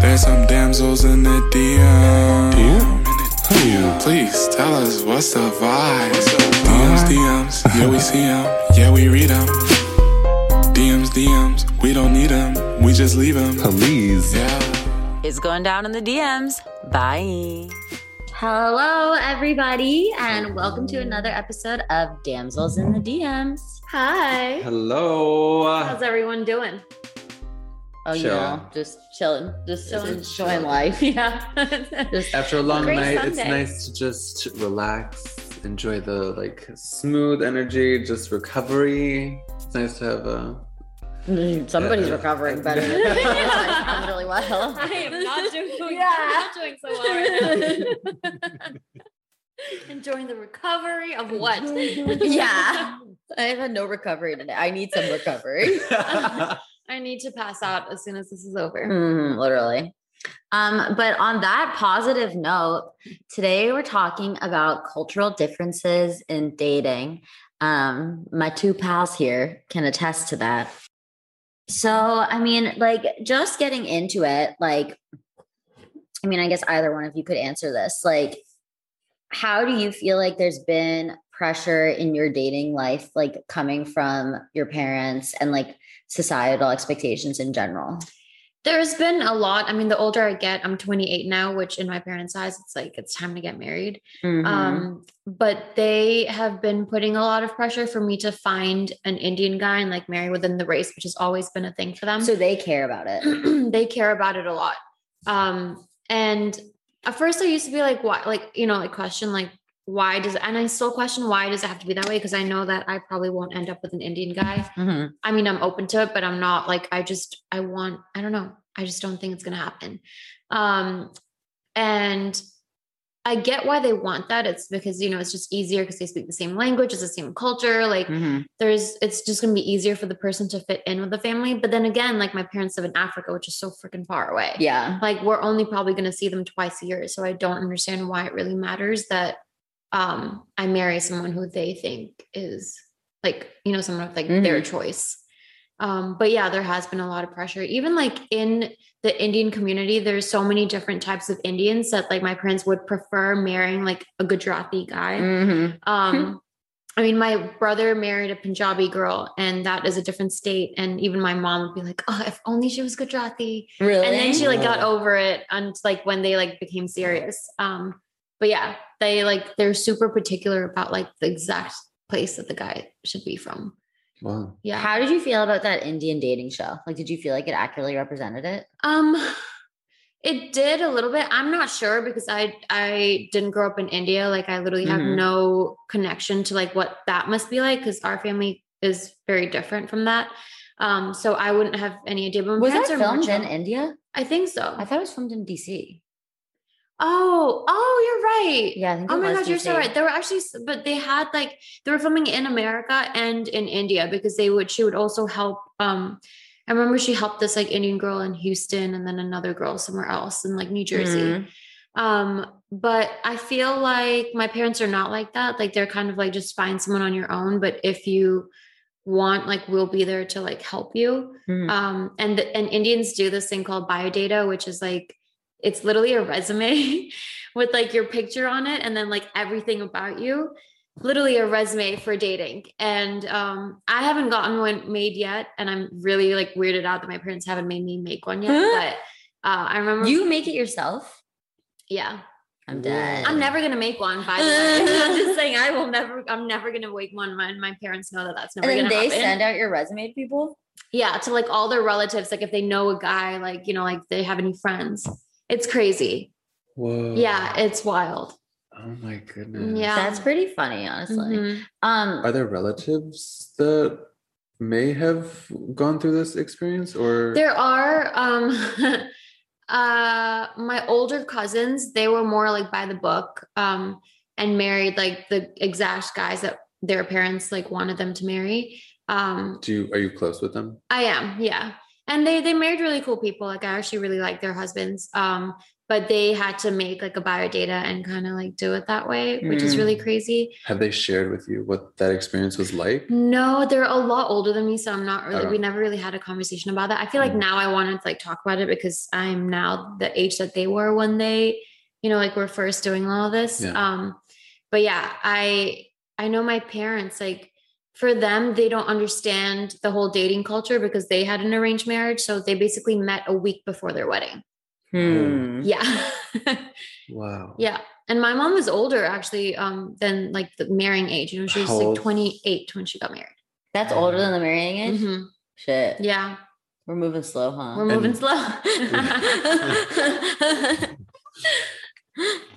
There's some damsels in the DM. DM? Please tell us what's the vibe. DMs, DMs, yeah we see them, yeah we read them. DMs, DMs, we don't need them, we just leave them. Please. Yeah. It's going down in the DMs. Bye. Hello, everybody, and welcome to another episode of Damsels in the DMs. Hi. Hello. How's everyone doing? Oh, you Chill. know, just chilling, just Chilling. enjoying life. Yeah. Just After a long Great night, it's nice to just relax, enjoy the like smooth energy, just recovery. It's nice to have a. Mm, somebody's Yeah. recovering better. than me. I'm really well. I am not doing, Yeah. not doing so well right now. Enjoying the recovery of what? yeah, I've had no recovery today. I need some recovery. I need to pass out as soon as this is over. Mhm, literally. Um, but on that positive note, today we're talking about cultural differences in dating. Um, my two pals here can attest to that. So, I mean, like, just getting into it, like, I mean, I guess either one of you could answer this. Like, how do you feel like there's been pressure in your dating life, like coming from your parents and like societal expectations in general? There's been a lot. I mean, the older I get, I'm 28 now, which in my parents' eyes, it's like it's time to get married. Mhm. Um, but they have been putting a lot of pressure for me to find an Indian guy and like marry within the race, which has always been a thing for them. so they care about it. they care about it a lot. Um, and at first I used to be like, why, like, you know, like question, like, why does, and I still question, why does it have to be that way? Cause I know that I probably won't end up with an Indian guy. Mhm. I mean, I'm open to it, but I'm not like, I just, I want, I don't know. I just don't think it's going to happen. Um, and I get why they want that. It's because, you know, it's just easier because they speak the same language, it's the same culture. Like, Mhm. there's it's just going to be easier for the person to fit in with the family but then again like my parents live in africa which is so freaking far away Yeah. like we're only probably going to see them twice a year so i don't understand why it really matters that um i marry someone who they think is like you know someone with like their choice um but yeah there has been a lot of pressure even like in the indian community there's so many different types of indians that like my parents would prefer marrying like a gujarati guy Mhm. um, I mean, my brother married a Punjabi girl, and that is a different state. And even my mom would be like, "Oh, if only she was Gujarati." Really? And then she like got over it, and like when they like became serious. Um, but yeah, they like they're super particular about like the exact place that the guy should be from. Wow. Yeah. How did you feel about that Indian dating show? Like, did you feel like it accurately represented it? Um, it did a little bit. I'm not sure because I I didn't grow up in India. Like I literally have Mhm. no connection to like what that must be like because our family is very different from that. Um, so I wouldn't have any idea. But Was that parents are more filmed in. India? I think so. I thought it was filmed in DC. Oh, oh, you're right. Yeah, Oh my was gosh, you're so right. They were actually, but they had like they were filming in America and in India because they would. She would also help. Um, I remember she helped this like Indian girl in Houston and then another girl somewhere else in like New Jersey. Mhm. Um, but I feel like my parents are not like that. Like they're kind of like just find someone on your own. But if you want, like we'll be there to like help you. Mhm. Um, and the, and Indians do this thing called biodata, which is like it's literally a resume with like your picture on it and then like everything about you. Literally a resume for dating. And um, I haven't gotten one made yet, and I'm really like weirded out that my parents haven't made me make one yet. Huh? But uh, I remember You make it yourself? yeah. I'm dead. I'm never gonna make one. By the way, I'm just saying I will never. I'm never gonna make one. My my parents know that that's never And then gonna happen. they happen. send out your resume to people? yeah, to like all their relatives. Like if they know a guy, like you know, like they have any friends. It's crazy. Whoa. Yeah, it's wild. Oh my goodness. Yeah. That's pretty funny, honestly. Mhm. Um, Are there relatives that may have gone through this experience or There are um uh my older cousins, they were more like by the book um and married like the exact guys that their parents like wanted them to marry. Um do you are you close with them? I am, yeah. And they they married really cool people. Like I actually really like their husbands. Um, but they had to make like a biodata and kind of like do it that way, which is really crazy. Have they shared with you what that experience was like? No, they're a lot older than me, so I'm not really. Oh. We never really had a conversation about that. I feel like Mm. now I wanted to like talk about it because I'm now the age that they were when they, you know, like were first doing all this. Yeah. Um, but yeah, I I know my parents like for them they don't understand the whole dating culture because they had an arranged marriage, so they basically met a week before their wedding. hmm. Yeah, Wow. yeah. And my mom was older actually um than like the marrying age. You know, she was How like old? 28 when she got married. That's older than the marrying age? Mhm. Shit. Yeah. We're moving slow, huh? We're moving And- slow.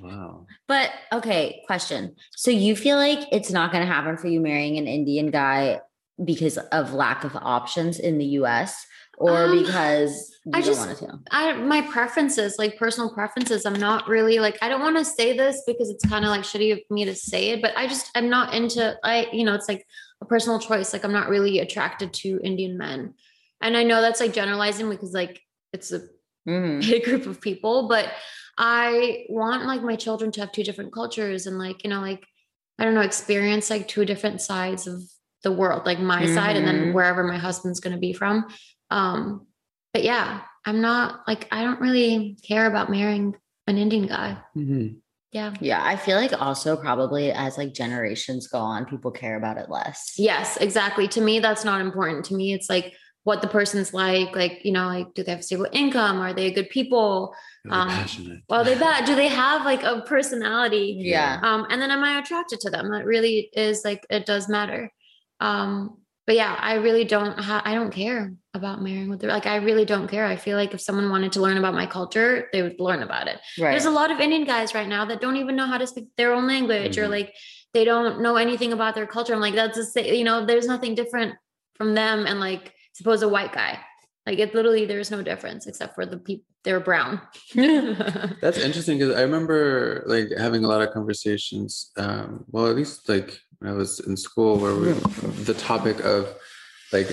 Wow. But okay, question. So you feel like it's not going to happen for you marrying an Indian guy because of lack of options in the US or Um, because you I don't just- want to? I my preferences, like personal preferences, I'm not really like I don't want to say this because it's kind of like shitty of me to say it, but I just I'm not into I you know it's like a personal choice. Like I'm not really attracted to Indian men, and I know that's like generalizing because like it's a Mhm. big group of people, but I want like my children to have two different cultures and like, you know, like I don't know, experience like two different sides of the world, like my side and then Mhm. wherever my husband's going to be from. Um but yeah, I'm not like I don't really care about marrying an Indian guy. Mhm. Yeah. Yeah, I feel like also probably as like generations go on, people care about it less. Yes, exactly. To me that's not important. To me it's like what the person's like, like, you know, like do they have stable income? Are they good people? Are Um, passionate. Well, they bad. Do they have like a personality? Yeah. um and then am i attracted to them that really is like it does matter um but yeah i really don't ha- i don't care about marrying with the like i really don't care i feel like if someone wanted to learn about my culture they would learn about it Right. there's a lot of indian guys right now that don't even know how to speak their own language or Mhm. like they don't know anything about their culture i'm like that's the same you know there's nothing different from them and like suppose a white guy like it literally there's no difference except for the people they're brown That's interesting because I remember like having a lot of conversations. Um, well, at least like when I was in school, where we, the topic of like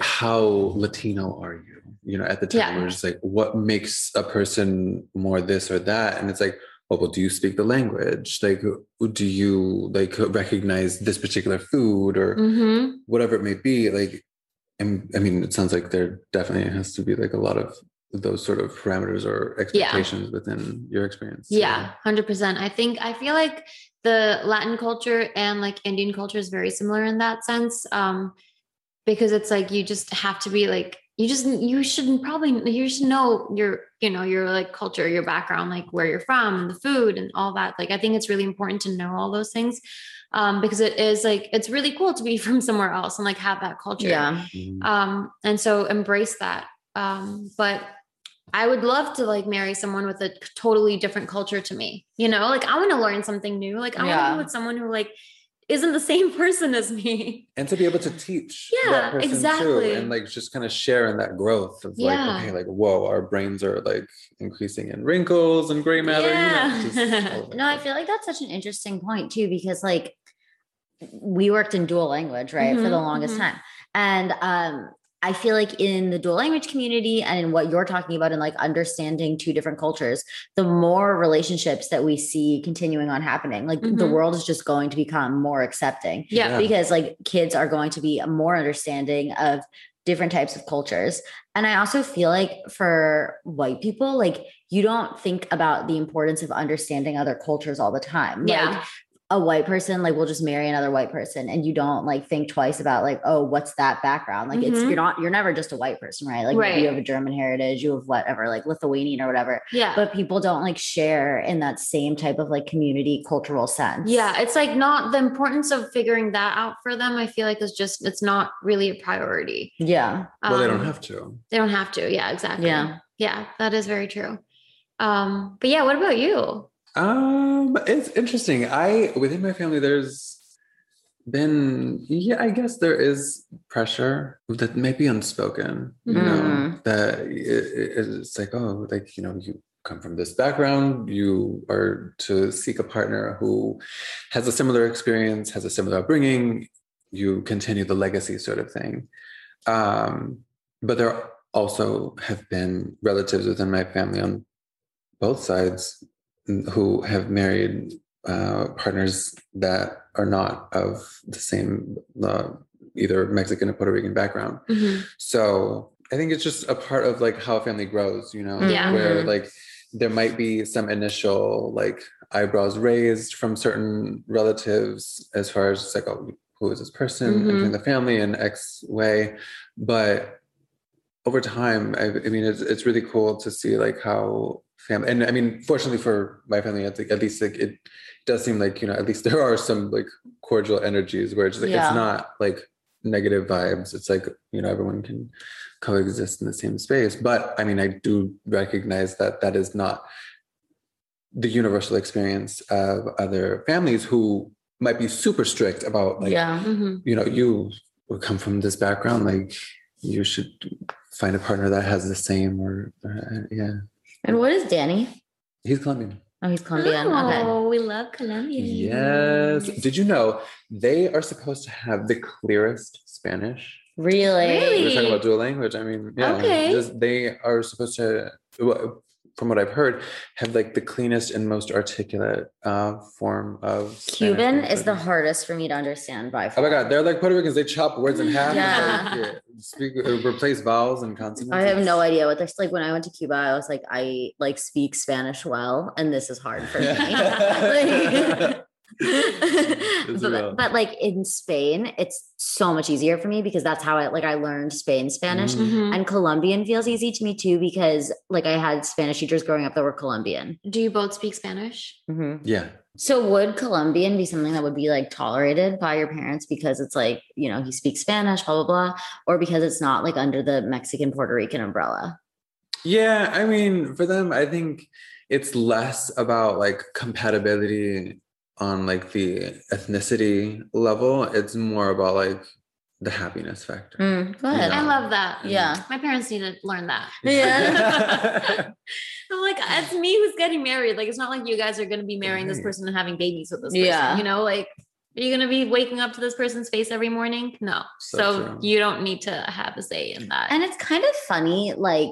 how Latino are you? You know, at the time, Yeah. we are just like, what makes a person more this or that? And it's like, oh, well, do you speak the language? Like, do you like recognize this particular food or hmm whatever it may be? Like, and I mean, it sounds like there definitely has to be like a lot of those sort of parameters or expectations within your experience. Yeah, hundred percent. I think I feel like the Latin culture and like Indian culture is very similar in that sense. Um, because it's like you just have to be like you just you shouldn't probably you should know your you know your like culture, your background, like where you're from, and the food and all that. Like I think it's really important to know all those things. Um, because it is like it's really cool to be from somewhere else and like have that culture yeah. Mhm. um and so embrace that um but i would love to like marry someone with a totally different culture to me you know like i want to learn something new like i want to Yeah. be with someone who like isn't the same person as me and to be able to teach Yeah, that person exactly. too and like just kind of share in that growth of like Yeah. okay like whoa our brains are like increasing in wrinkles and gray matter you know, just all No, I feel like that's such an interesting point too, because like we worked in dual language, right, for the Mhm, longest mhm. time. And um I feel like in the dual language community and in what you're talking about, in like understanding two different cultures, the more relationships that we see continuing on happening, like the Mhm. world is just going to become more accepting Yeah. Yeah. because like kids are going to be more understanding of different types of cultures. And I also feel like for white people, like you don't think about the importance of understanding other cultures all the time. Yeah. Like a white person like will just marry another white person and you don't like think twice about like oh what's that background like it's Mhm. you're not you're never just a white person right like Right. you have a german heritage you have whatever like lithuanian or whatever Yeah. but people don't like share in that same type of like community cultural sense Yeah, it's like not the importance of figuring that out for them. I feel like it's just it's not really a priority. yeah well, they don't Um, have to. They don't have to. Yeah, exactly. Yeah. yeah, that is very true. Um, but yeah, what about you? Um, it's interesting. I within my family, there's been yeah, I guess there is pressure that may be unspoken. You know Mhm. that it- it's like oh, like you know you come from this background, you are to seek a partner who has a similar experience, has a similar upbringing. You continue the legacy, sort of thing. Um, but there also have been relatives within my family on both sides who have married uh, partners that are not of the same uh, either Mexican or Puerto Rican background. So I think it's just a part of like how a family grows, you know, Yeah. where Mhm. like there might be some initial like eyebrows raised from certain relatives as far as like, oh, who is this person Mhm. entering the family in X way? But over time, I, I mean, it's, it's really cool to see like how family, and I mean, fortunately for my family, I think at least like it does seem like, you know, at least there are some like cordial energies where it's like, Yeah. it's not like negative vibes. It's like, you know, everyone can coexist in the same space. But I mean, I do recognize that that is not the universal experience of other families who might be super strict about like, yeah Mhm. you know, you come from this background, like you should find a partner that has the same or, or yeah. And what is danny He's Colombian. oh he's colombian okay Oh, we love Colombia. Yes. Did you know they are supposed to have the clearest Spanish? really We were Really? talking about dual language. I mean, yeah, Okay. just- they are supposed to, well, from what I've heard, have like the cleanest and most articulate uh, form of Spanish cuban language. is the hardest for me to understand by far. Oh my god, they're like Puerto Ricans. They chop words in half. Yeah. and, like, speak, uh, replace vowels and consonants. I have no idea what there's like when I went to Cuba, I was like, I like speak Spanish well, and this is hard for me. Like-. but, but like in Spain, it's so much easier for me because that's how I like I learned Spain Spanish. Mm. Mhm. And Colombian feels easy to me too because like I had Spanish teachers growing up that were Colombian. Do you both speak Spanish? Yeah. So would Colombian be something that would be like tolerated by your parents because it's like, you know, he speaks Spanish, blah, blah, blah, or because it's not like under the Mexican Puerto Rican umbrella? Yeah, I mean, for them, I think it's less about like compatibility on like the ethnicity level. It's more about like the happiness factor. Mm, go ahead. I love that. Yeah. My parents need to learn that. Yeah. I'm like, it's me who's getting married. Like, it's not like you guys are going to be marrying this person and having babies with this person. Yeah. You know, like, are you going to be waking up to this person's face every morning? No. So So, you don't need to have a say in that. And it's kind of funny, like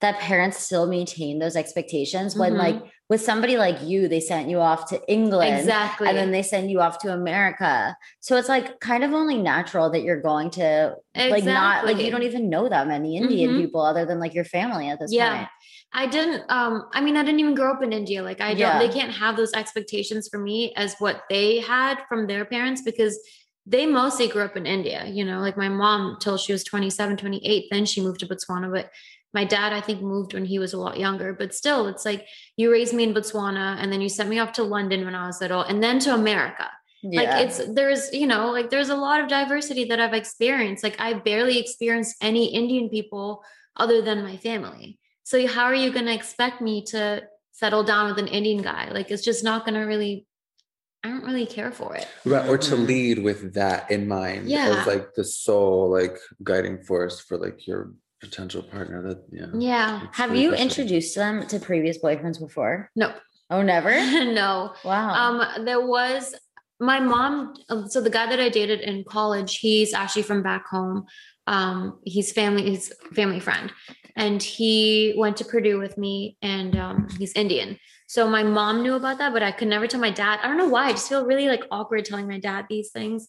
that parents still maintain those expectations when, Mhm. like, with somebody like you, they sent you off to England. exactly. And then they send you off to America. So it's like kind of only natural that you're going to like not like you don't even know that many Indian Mhm. people other than like your family at this Yeah. point. I didn't um I mean I didn't even grow up in India. Like I don't Yeah. they can't have those expectations for me as what they had from their parents because they mostly grew up in India, you know, like my mom till she was 27, 28, then she moved to Botswana, but my dad I think moved when he was a lot younger, but still it's like you raised me in Botswana and then you sent me off to London when I was little and then to America Yeah. like it's there's you know like there's a lot of diversity that i've experienced like i barely experienced any indian people other than my family so how are you going to expect me to settle down with an indian guy like it's just not going to really i don't really care for it Right, or to Mhm. lead with that in mind Yeah. as like the sole like guiding force for like your potential partner. That yeah. yeah Have really you introduced them to previous boyfriends before? no Oh, never? no Wow. um there was my mom um, so the guy that i dated in college he's actually from back home Um, he's family, he's family friend, and he went to Purdue with me, and um, he's Indian. So my mom knew about that, but I could never tell my dad. I don't know why. I just feel really like awkward telling my dad these things.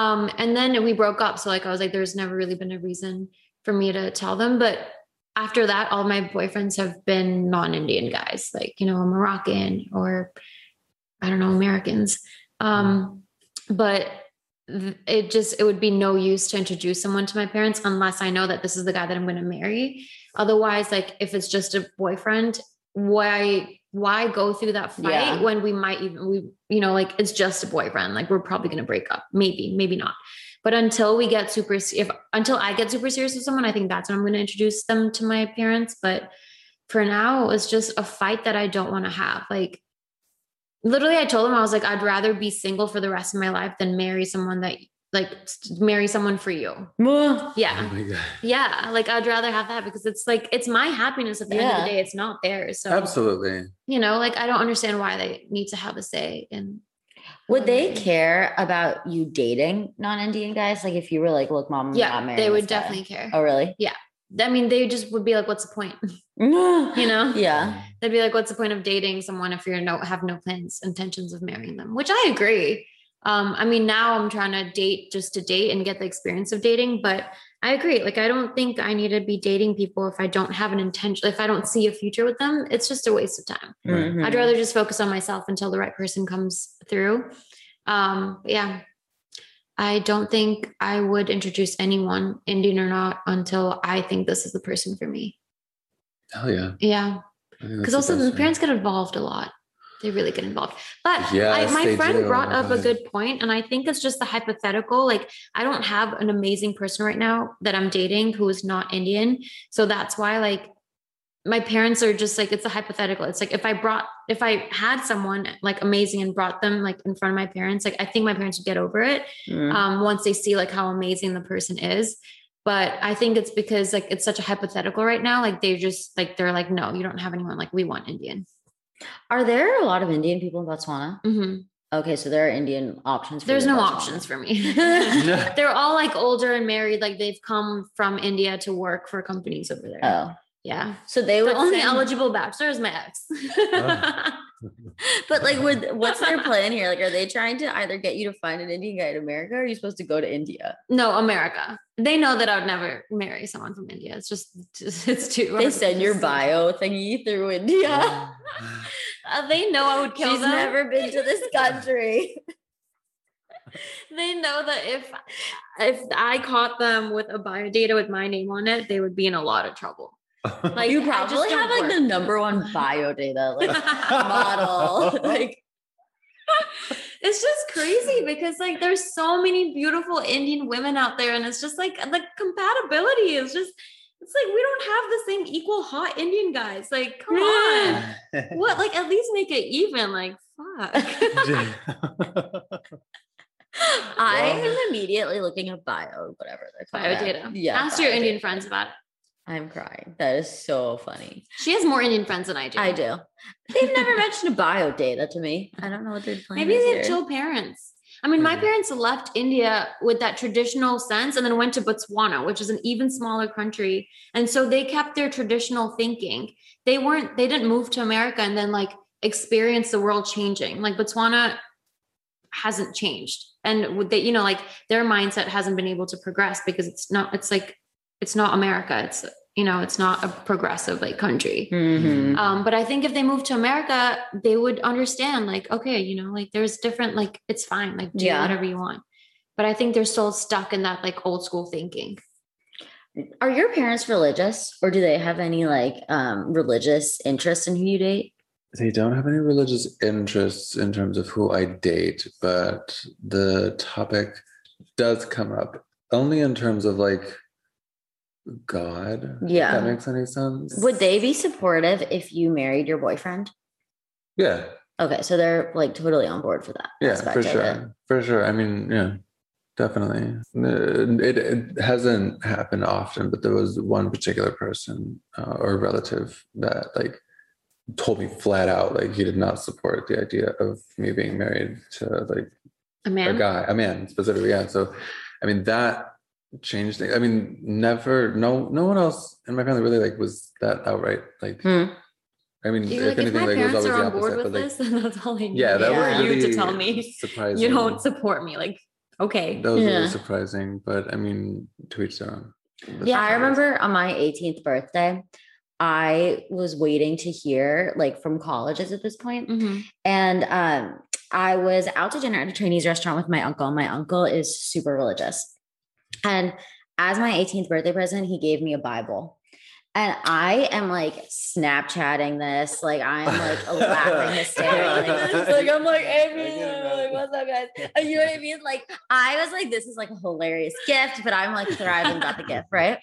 Um, and then we broke up. So like I was like, there's never really been a reason for me to tell them. But after that, all my boyfriends have been non-Indian guys, like, you know, a Moroccan or I don't know, Americans. Um, but th- it just it would be no use to introduce someone to my parents unless I know that this is the guy that I'm going to marry. Otherwise, like if it's just a boyfriend, why why go through that fight Yeah. when we might even we you know like it's just a boyfriend like we're probably going to break up maybe maybe not but until we get super if until i get super serious with someone i think that's when i'm going to introduce them to my parents. But for now it's just a fight that i don't want to have. Like literally i told them i was like i'd rather be single for the rest of my life than marry someone that like marry someone for you. Yeah. Oh my god. yeah. Like i'd rather have that because it's like it's my happiness at the end of the day. It's not theirs. So Absolutely. you know like i don't understand why they need to have a say in Would they care about you dating non-Indian guys? Like if you were like, look, mom, I'm yeah they would this guy. definitely care Oh, really? Yeah. I mean they just would be like what's the point you you know Yeah. they'd be like what's the point of dating someone if you're no have no plans intentions of marrying them which i agree um i mean now i'm trying to date just to date and get the experience of dating but i agree like i don't think i need to be dating people if i don't have an intention if i don't see a future with them it's just a waste of time Right. Mhm. I'd rather just focus on myself until the right person comes through. Um, yeah, I don't think I would introduce anyone, Indian or not, until I think this is the person for me. Hell yeah. Yeah, because also best the parents get involved a lot. They really get involved. But I, my friend do. brought up a good point, and I think it's just the hypothetical. Like, I don't have an amazing person right now that I'm dating who is not Indian. So that's why, like, my parents are just like, it's a hypothetical. It's like if I brought, if I had someone like amazing and brought them like in front of my parents, like, I think my parents would get over it Mhm. um, once they see like how amazing the person is. But I think it's because like it's such a hypothetical right now. Like they just like they're like, no, you don't have anyone. Like we want Indian. Are there a lot of Indian people in Botswana? hmm Okay, so there are Indian options. For There's no Botswana. options for me. they're all like older and married. Like they've come from India to work for companies over there. Oh, Yeah. so they The would only send- eligible bachelor is my ex. But like, would what's their plan here? Like, are they trying to either get you to find an Indian guy in America, or are you supposed to go to India? no, America. They know that I would never marry someone from India. It's just, it's too. They send your bio thingy through India. Uh, they know I would kill She's them. never been to this country. they know that if if I caught them with a bio data with my name on it, they would be in a lot of trouble. Like you I just probably don't have like the number one bio data like model. like, it's just crazy because like there's so many beautiful Indian women out there, and it's just like the compatibility is just it's like we don't have the same equal hot Indian guys. Like, come on. What like at least make it even? Like, fuck. I am immediately looking at bio, whatever they're called. bio data. Yeah. Ask your bio Indian data. friends about it. I'm crying. That is so funny. She has more Indian friends than I do. I do. They've never mentioned a bio data to me. I don't know what they're playing. Maybe they have chill parents. I mean, my Mhm. parents left India with that traditional sense and then went to Botswana, which is an even smaller country. And so they kept their traditional thinking. They weren't, they didn't move to America and then like experience the world changing. Like Botswana hasn't changed. And they, you know, like their mindset hasn't been able to progress because it's not, it's like, it's not America. It's, you know, it's not a progressive like country. Mhm. Um, but I think if they moved to America, they would understand, like, okay, you know, like there's different, like it's fine, like do Yeah. whatever you want. But I think they're still stuck in that like old school thinking. Are your parents religious or do they have any like um religious interest in who you date? They don't have any religious interests in terms of who I date, but the topic does come up only in terms of like God. Yeah. that makes any sense. Would they be supportive if you married your boyfriend? Yeah, Okay, so they're like totally on board for that. yeah, for sure, for sure. I mean, yeah, definitely. Uh, It, it hasn't happened often, but there was one particular person uh, or relative that like told me flat out like he did not support the idea of me being married to like A man, a guy, a man specifically. Yeah. So, I mean, that changed things. I mean, never. No, no one else in my family really like was that outright. Like, Hmm. I mean, You're if like, if anything, my like it was always are the on board opposite. with But like, this, then that's all I need. yeah, that Yeah. was for you to tell me surprising. you don't support me. Like, okay. That was Yeah. really surprising, but I mean, to each their own. That's Yeah, I remember on my 18th birthday, I was waiting to hear like from colleges at this point. Mhm. And um, I was out to dinner at a Chinese restaurant with my uncle. My uncle is super religious. And as my 18th birthday present, he gave me a Bible. And I am like Snapchatting this, like I'm like laughing hysterically. like I'm like, hey, like, what's up, guys? And you know what I mean? Like I was like, this is like a hilarious gift, but I'm like thriving, got the gift, right?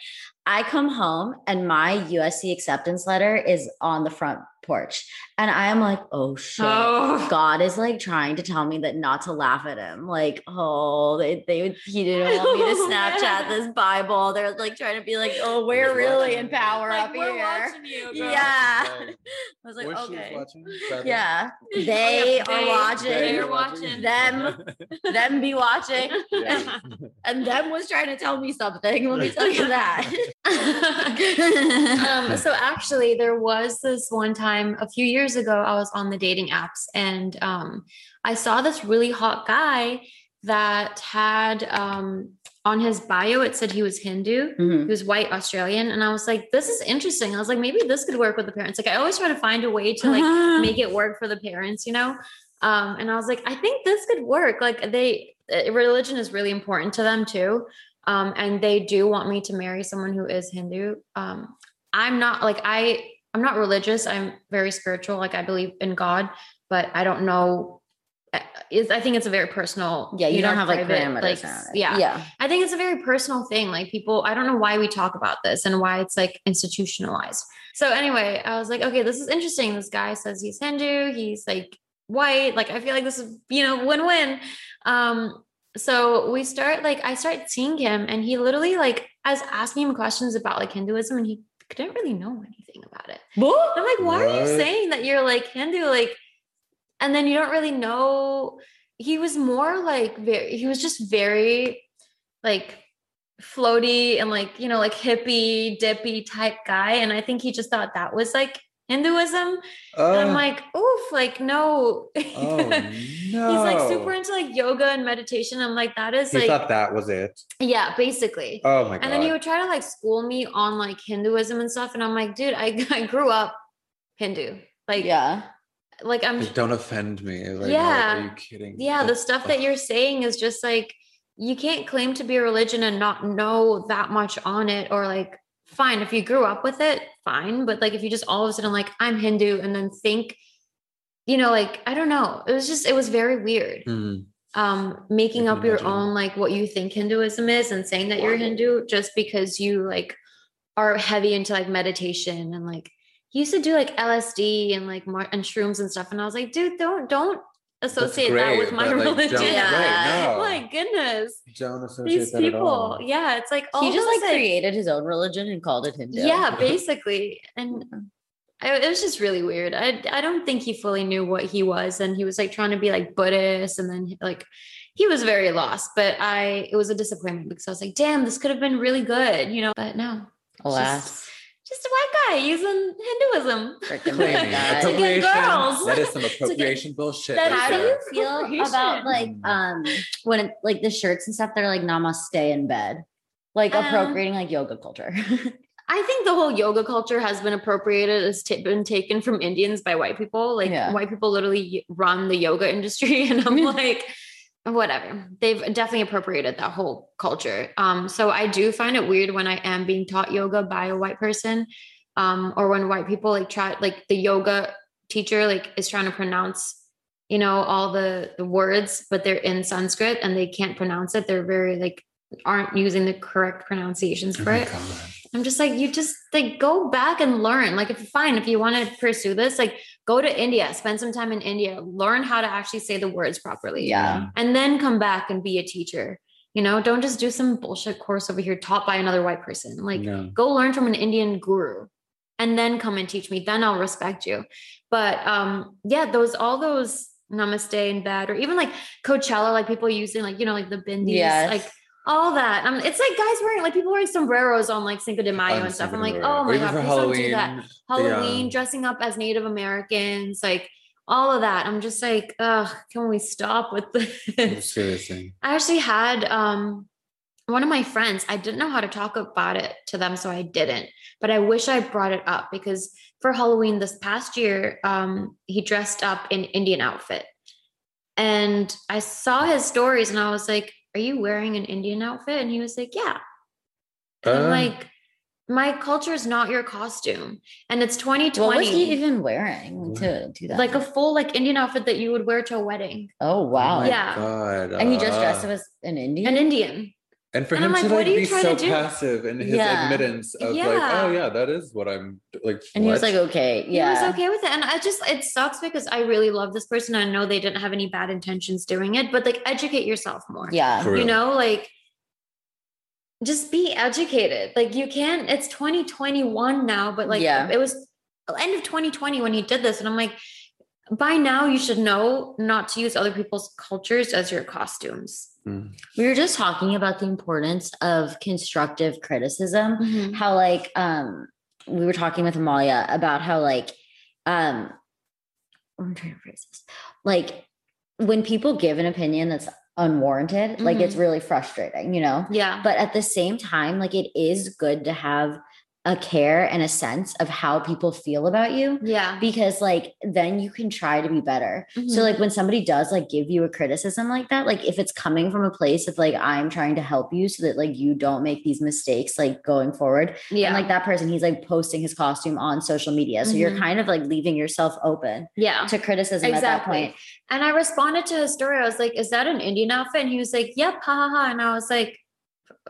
I come home and my USC acceptance letter is on the front porch. And I'm like, oh shit. Oh. God is like trying to tell me that not to laugh at him. Like, oh, they, they would, he didn't want me to Snapchat man. this Bible. They're like trying to be like, oh, we're He's really in power Like, up we're here. watching you, girl. Yeah. Right. I was like, Was okay. watching? Sadly? Yeah. Oh, They yeah, are they- watching. They're watching. Them. them be watching. Yeah. And them was trying to tell me something. Let me tell you that. um, so actually, there was this one time a few years ago. I was on the dating apps, and um, I saw this really hot guy that had um, on his bio it said he was Hindu. He Mhm. was white Australian, and I was like, "This is interesting." I was like, "Maybe this could work with the parents." Like, I always try to find a way to like make it work for the parents, you know. Um, and I was like, I think this could work. Like, they uh, religion is really important to them too, um, and they do want me to marry someone who is Hindu. Um, I'm not like I. I'm not religious. I'm very spiritual. Like I believe in God, but I don't know. Uh, Is I think it's a very personal. Yeah, you, don't know, have like private, parameters. like, yeah, Yeah. I think it's a very personal thing. Like people, I don't know why we talk about this and why it's like institutionalized. So anyway, I was like, okay, this is interesting. This guy says he's Hindu. He's like white. Like I feel like this is you know win-win. Um, so we start like I start seeing him, and he literally like I was asking him questions about like Hinduism, and he didn't really know anything about it. I'm like, why are you saying that you're like Hindu? Like, and then you don't really know. He was more like very, he was just very like floaty and like, you know, like hippie, dippy type guy. And I think he just thought that was like Hinduism. Oh, and I'm uh. like, oof, like, no. oh no. He's like super into like yoga and meditation. I'm like, that is He like, thought that was it. yeah, basically. Oh my god. And then he would try to like school me on like Hinduism and stuff. And I'm like, dude, I, I grew up Hindu. Like, Yeah. Like I'm, Like, don't offend me. Like, Yeah. Are you kidding? yeah, the stuff that you're saying is just like, you can't claim to be a religion and not know that much on it. Or like, fine, if you grew up with it, fine. But like, if you just all of a sudden, like, I'm Hindu and then think, you know, like, I don't know. It was just, it was very weird. Mm. um making up your imagine. own like what you think hinduism is and saying that you're hindu just because you like are heavy into like meditation and like he used to do like lsd and like mar- and shrooms and stuff and i was like dude don't don't associate that with my but, like, religion don't- Yeah. right, no. my goodness Don't associate these that at all. people yeah it's like all he just those, like created his own religion and called it Hindu. yeah basically and I, it was just really weird I, I don't think he fully knew what he was and he was like trying to be like buddhist and then like he was very lost but i it was a disappointment because i was like damn this could have been really good you know but no Alas. just a white guy using hinduism Freaking Claiming white guy. To get girls. That is some To get- appropriation bullshit. That right How do you feel about like um when it, like the shirts and stuff that are like namaste in bed? Like Um, appropriating like yoga culture. I think the whole yoga culture has been appropriated, has ta- been taken from Indians by white people. Like Yeah. white people literally run the yoga industry, and I'm like, whatever. They've definitely appropriated that whole culture. Um, so I do find it weird when I am being taught yoga by a white person, um, or when white people like try, like the yoga teacher like is trying to pronounce, you know, all the the words, but they're in Sanskrit and they can't pronounce it. They're very like aren't using the correct pronunciations Oh for my it. God. I'm just like, you just like go back and learn. Like, if fine, if you want to pursue this, like go to India, spend some time in India, learn how to actually say the words properly. yeah. And then come back and be a teacher. You know, don't just do some bullshit course over here taught by another white person. Like, No. go learn from an Indian guru and then come and teach me. Then I'll respect you. But um, yeah, those all those namaste and bad, or even like Coachella, like people using like, you know, like the bindis, Yes. like all that. Um, it's like guys wearing like people wearing sombreros on like Cinco de Mayo On and stuff. I'm like, oh my god, please don't do that. Halloween, Yeah. dressing up as Native Americans, like all of that. I'm just like, ugh, can we stop with this? Seriously. I actually had um one of my friends, I didn't know how to talk about it to them, so I didn't. But I wish I brought it up because for Halloween this past year, um, he dressed up in Indian outfit. And I saw his stories and I was like, Are you wearing an Indian outfit? And he was like, Yeah. And I'm Uh, like, my culture is not your costume. And it's 2020. What was he even wearing to do that? like a full like Indian outfit that you would wear to a wedding. oh oh wow. my Yeah. God. and he just dressed uh, up as an Indian. An Indian. And for And him I'm to like, like be so to passive in his Yeah. admittance of like, oh yeah, that is what I'm like. and he was like, okay, yeah. He was okay with it. And I just, it sucks because I really love this person. I know they didn't have any bad intentions doing it, but like educate yourself more. yeah. For You real. know, like just be educated. Like you can't. it's 2021 now, but like Yeah. it was end of 2020 when he did this. And I'm like, by now you should know not to use other people's cultures as your costumes. Mm. We were just talking about the importance of constructive criticism. How like um we were talking with Amalia about how like um I'm trying to phrase this. Like when people give an opinion that's unwarranted, like it's really frustrating, you know? Yeah. But at the same time, like it is good to have a care and a sense of how people feel about you yeah. because like then you can try to be better. So Mhm. like when somebody does like give you a criticism like that, like if it's coming from a place of like I'm trying to help you so that like you don't make these mistakes like going forward. yeah. And like that person, he's like posting his costume on social media. So you're Mhm. kind of like leaving yourself open yeah. to criticism at that point. And I responded to his story. I was like, "Is that an Indian outfit?" And he was like, "Yep, ha ha ha." And I was like,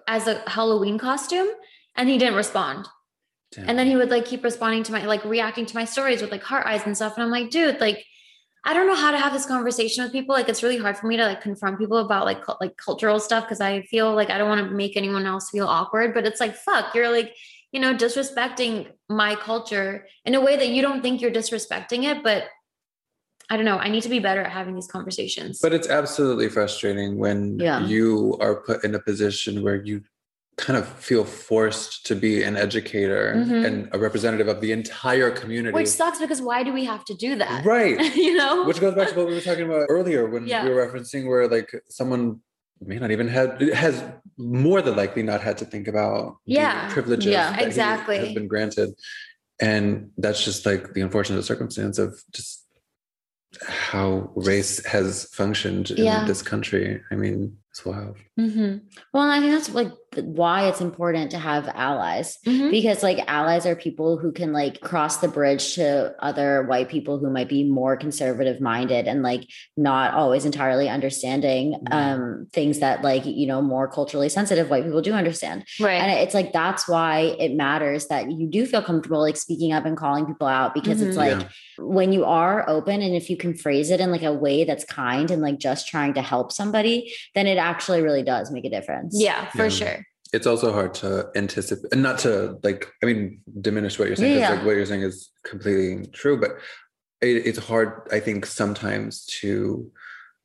"As a Halloween costume?" And he didn't respond. Damn. And then he would like keep responding to my like reacting to my stories with like heart eyes and stuff. And I'm like, dude, like I don't know how to have this conversation with people. Like it's really hard for me to like confront people about like cul- like cultural stuff because I feel like I don't want to make anyone else feel awkward. But it's like fuck, you're like you know disrespecting my culture in a way that you don't think you're disrespecting it, but I don't know. I need to be better at having these conversations. But it's absolutely frustrating when Yeah. you are put in a position where you kind of feel forced to be an educator Mhm. and a representative of the entire community. which sucks because why do we have to do that? right. you know? Which goes back to what we were talking about earlier when Yeah. we were referencing where like someone may not even had has more than likely not had to think about Yeah. privileges Yeah. Exactly. has been granted. And that's just like the unfortunate circumstance of just how race has functioned in Yeah. this country. I mean, it's wild. Mm-hmm. Well, I think that's like why it's important to have allies Mm-hmm. because like allies are people who can like cross the bridge to other white people who might be more conservative minded and like not always entirely understanding Mhm. um things that like you know more culturally sensitive white people do understand Right. and it's like that's why it matters that you do feel comfortable like speaking up and calling people out because it's Mhm. like Yeah. when you are open and if you can phrase it in like a way that's kind and like just trying to help somebody then it actually really does make a difference yeah, for Yeah. sure. It's also hard to anticipate and not to like, I mean, diminish what you're saying Yeah, yeah. Like what you're saying is completely true, but it, it's hard, I think, sometimes to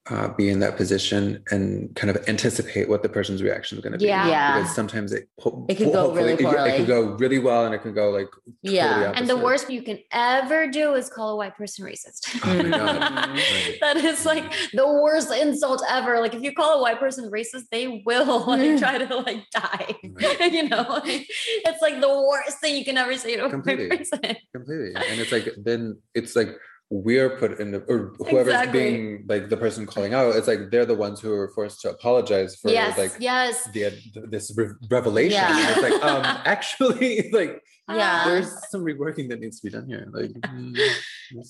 uh, be in that position and kind of anticipate what the person's reaction is going to be. Yeah. Yeah. Because sometimes it, ho- It could go hopefully- really it- It, could go really well and it could go like Yeah. totally And the worst you can ever do is call a white person racist. Oh my God. Right. that is like the worst insult ever. Like if you call a white person racist, they will like try to like die. Right. you know, like, it's like the worst thing you can ever say to a Completely. white person. completely and it's like then it's like we're put in the or whoever's Exactly. being like the person calling out it's like they're the ones who are forced to apologize for yes, like yes. the this re- revelation Yeah. it's like um actually like Yeah. there's some reworking that needs to be done here like mm,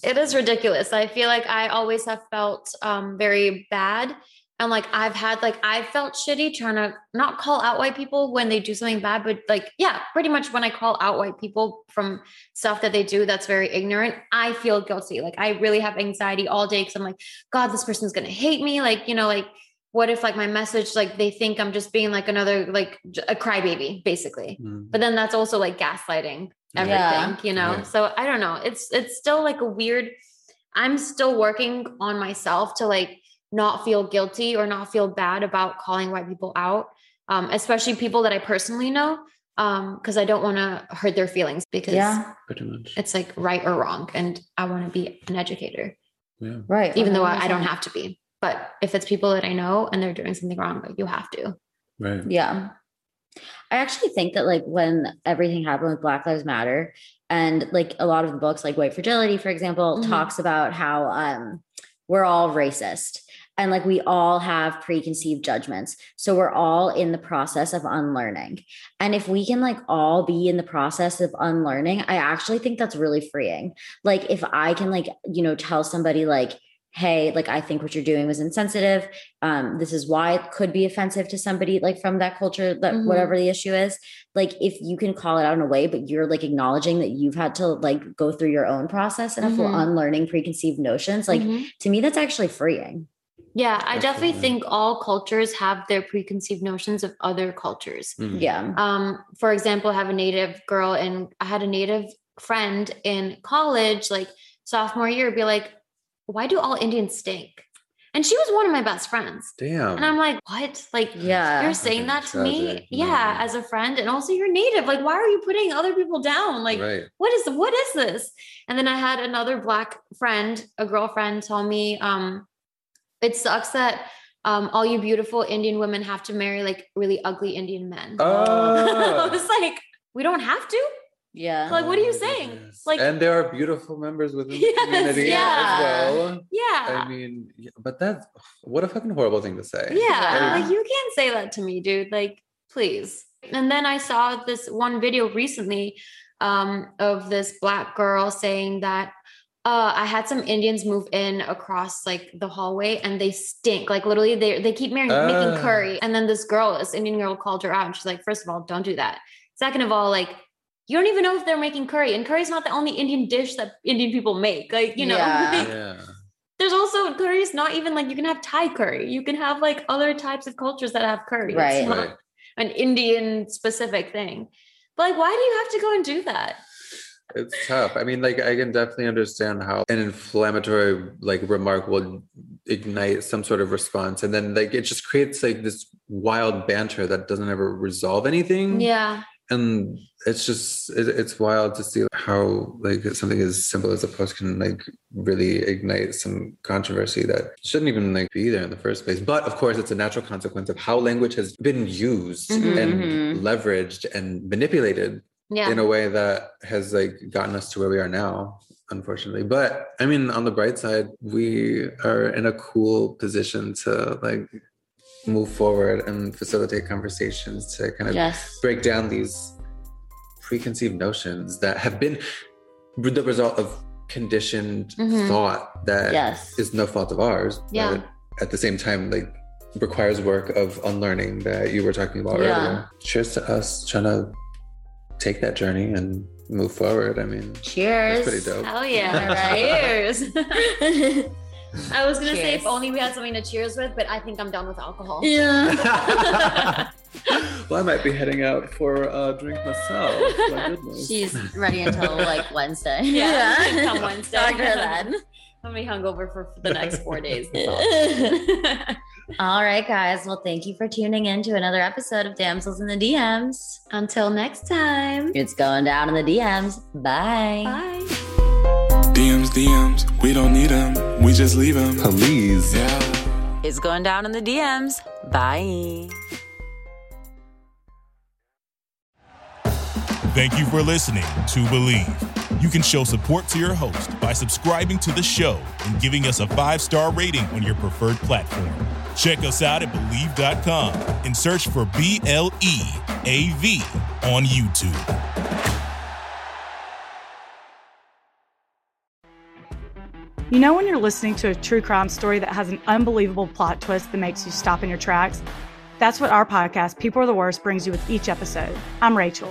It is ridiculous. I feel like I always have felt um, very bad. And like I've had like I felt shitty trying to not call out white people when they do something bad, but like yeah, pretty much when I call out white people from stuff that they do that's very ignorant, I feel guilty. Like I really have anxiety all day because I'm like, God, this person's gonna hate me. Like you know, like what if like my message like they think I'm just being like another like a crybaby basically mm, but then that's also like gaslighting everything Yeah. you know Yeah. so i don't know it's it's still like a weird i'm still working on myself to like not feel guilty or not feel bad about calling white people out um, especially people that I personally know, because I don't want to hurt their feelings because Yeah. Pretty much. it's like right or wrong, and I want to be an educator, yeah. Right. even though I, I don't have to be. But if it's people that I know and they're doing something wrong, like you have to. Right. Yeah. I actually think that like when everything happened with Black Lives Matter and like a lot of the books, like White Fragility, for example, Mhm. talks about how um we're all racist and like we all have preconceived judgments. So we're all in the process of unlearning. And if we can like all be in the process of unlearning, I actually think that's really freeing. Like if I can like, you know, tell somebody like, hey, like I think what you're doing was insensitive. Um, this is why it could be offensive to somebody like from that culture, that Mhm. whatever the issue is. Like if you can call it out in a way, but you're like acknowledging that you've had to like go through your own process and Mhm. unlearning preconceived notions, like Mhm. to me, that's actually freeing. Yeah, I definitely Definitely. think all cultures have their preconceived notions of other cultures. Mhm. Yeah. um for example I have a native girl and i had a native friend in college like sophomore year be like why do all indians stink and she was one of my best friends Damn. and i'm like what like Yeah. you're saying that to me tragic. yeah Yeah. as a friend and also you're native like why are you putting other people down like right. what is what is this and then i had another black friend a girlfriend tell me um it sucks that um all you beautiful indian women have to marry like really ugly indian men Oh. I was like, we don't have to. Yeah. Like, what are you Oh saying? Like- and there are beautiful members within Yes, the community yeah. as well. Yeah. I mean, but that's what a fucking horrible thing to say. yeah. Like- Like, you can't say that to me, dude. Like, please. And then I saw this one video recently um, of this black girl saying that uh, I had some Indians move in across like the hallway and they stink. Like literally they they keep making, Ah. making curry. And then this girl, this Indian girl called her out and she's like, first of all, don't do that. Second of all, like you don't even know if they're making curry. And curry is not the only Indian dish that Indian people make. Like, you know, Yeah. like, Yeah. there's also curry is not even like you can have Thai curry. You can have like other types of cultures that have curry. It's not Right. an Indian specific thing. But like, why do you have to go and do that? It's tough. I mean, like I can definitely understand how an inflammatory like remark will ignite some sort of response. And then like it just creates like this wild banter that doesn't ever resolve anything. Yeah. and it's just it, it's wild to see how like something as simple as a post can like really ignite some controversy that shouldn't even like be there in the first place but of course it's a natural consequence of how language has been used Mhm. and Mhm. leveraged and manipulated Yeah. in a way that has like gotten us to where we are now unfortunately but i mean on the bright side we are in a cool position to like move forward and facilitate conversations to kind of Yes. break down these preconceived notions that have been the result of conditioned Mhm. thought that is Yes. no fault of ours Yeah. but at the same time like requires work of unlearning that you were talking about Yeah. earlier cheers to us trying to take that journey and move forward i mean Cheers. that's pretty dope Hell yeah. All right. Cheers. I was gonna say if only we had something to cheers with, but I think I'm done with alcohol. yeah. well i might be heading out for a drink myself My goodness. She's ready until like Wednesday. Yeah, come Wednesday. Talk to her then. I'm gonna be hungover for the next four days. That's all. All right, guys. Well, thank you for tuning in to another episode of Damsels in the DMs. Until next time. It's going down in the DMs. Bye. Bye. DMs, DMs, we don't need them, we just leave them. please Yeah. It's going down in the DMs. Bye. Thank you for listening to Bleav. You can show support to your host by subscribing to the show and giving us a five star rating on your preferred platform. Check us out at Bleav.com and search for B L E A V on YouTube. You know, when you're listening to a true crime story that has an unbelievable plot twist that makes you stop in your tracks? That's what our podcast, People Are the Worst, brings you with each episode. I'm Rachel.